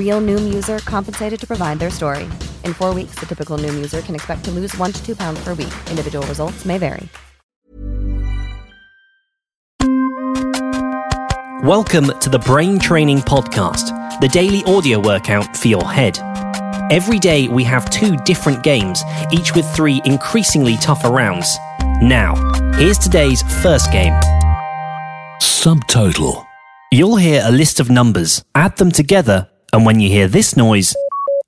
Real Noom user compensated to provide their story. In four weeks, the typical Noom user can expect to lose one to two pounds per week. Individual results may vary. Welcome to the Brain Training Podcast, the daily audio workout for your head. Every day we have two different games, each with three increasingly tougher rounds. Now, here's today's first game. Subtotal. You'll hear a list of numbers, add them together, and when you hear this noise,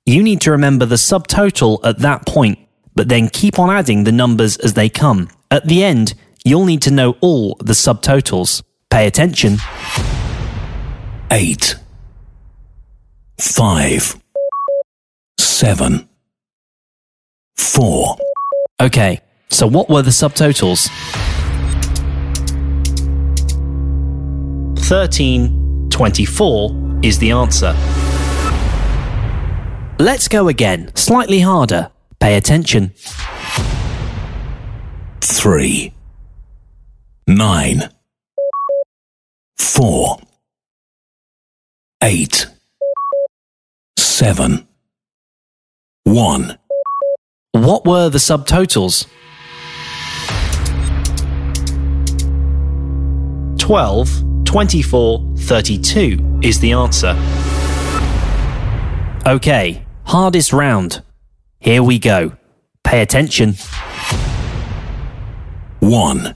you need to remember the subtotal at that point, but then keep on adding the numbers as they come. At the end, you'll need to know all the subtotals. Pay attention. Eight. Five. Seven. Four. Okay, so what were the subtotals? 1324 is the answer. Let's go again, slightly harder. Pay attention. Three. Nine. Four. Eight. Seven. One. What were the subtotals? 12, 24, 32 is the answer. Okay, hardest round. Here we go. Pay attention. One.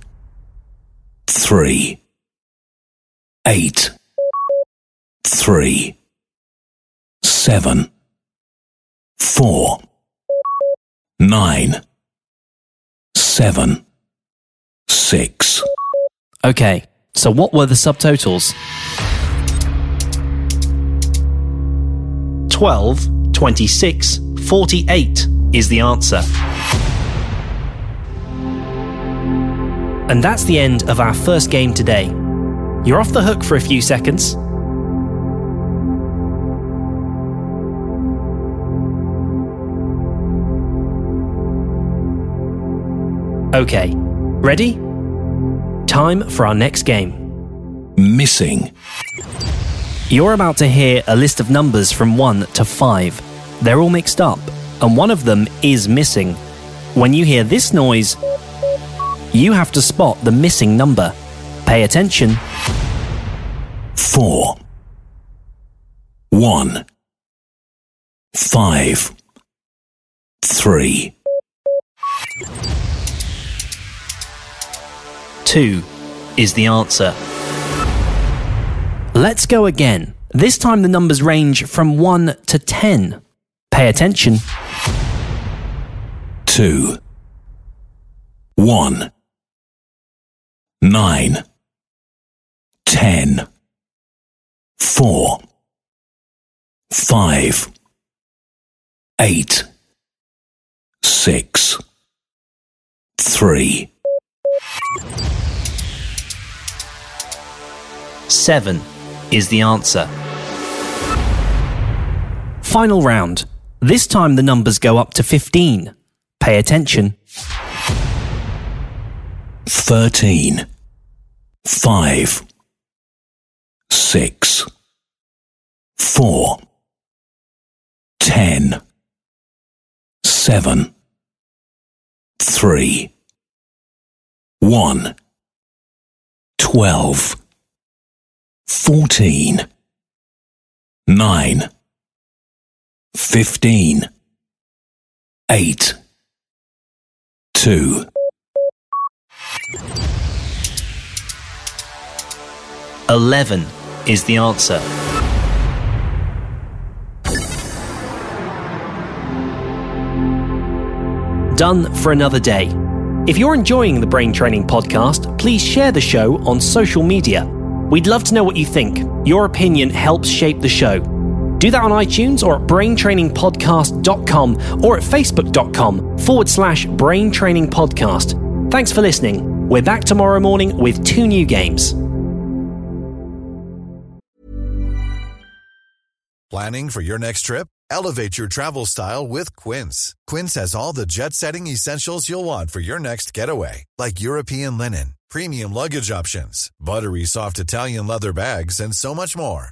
Three. Eight. Three. Seven. Four. Nine. Seven. Six. Okay, so what were the subtotals? 12, 26, 48 is the answer. And that's the end of our first game today. You're off the hook for a few seconds. Okay, ready? Time for our next game. Missing. You're about to hear a list of numbers from 1 to 5. They're all mixed up, and one of them is missing. When you hear this noise, you have to spot the missing number. Pay attention. Four. One. Five. Three. 2 is the answer. Let's go again. This time the numbers range from 1 to 10. Pay attention. Two. One. Nine. Ten. Four. Five. Eight. Six. Three. 7 is the answer. Final round. This time the numbers go up to 15. Pay attention. Thirteen. Five. Six. Four. Ten. Seven. Three. One. Twelve. Fourteen. Nine fifteen, eight, two, eleven is the answer. Done for another day. If you're enjoying the Brain Training podcast, please share the show on social media. We'd love to know what you think. Your opinion helps shape the show. Do that on iTunes or at braintrainingpodcast.com or at facebook.com forward slash brain training podcast. Thanks for listening. We're back tomorrow morning with two new games. Planning for your next trip? Elevate your travel style with Quince. Quince has all the jet setting essentials you'll want for your next getaway, like European linen, premium luggage options, buttery soft Italian leather bags, and so much more.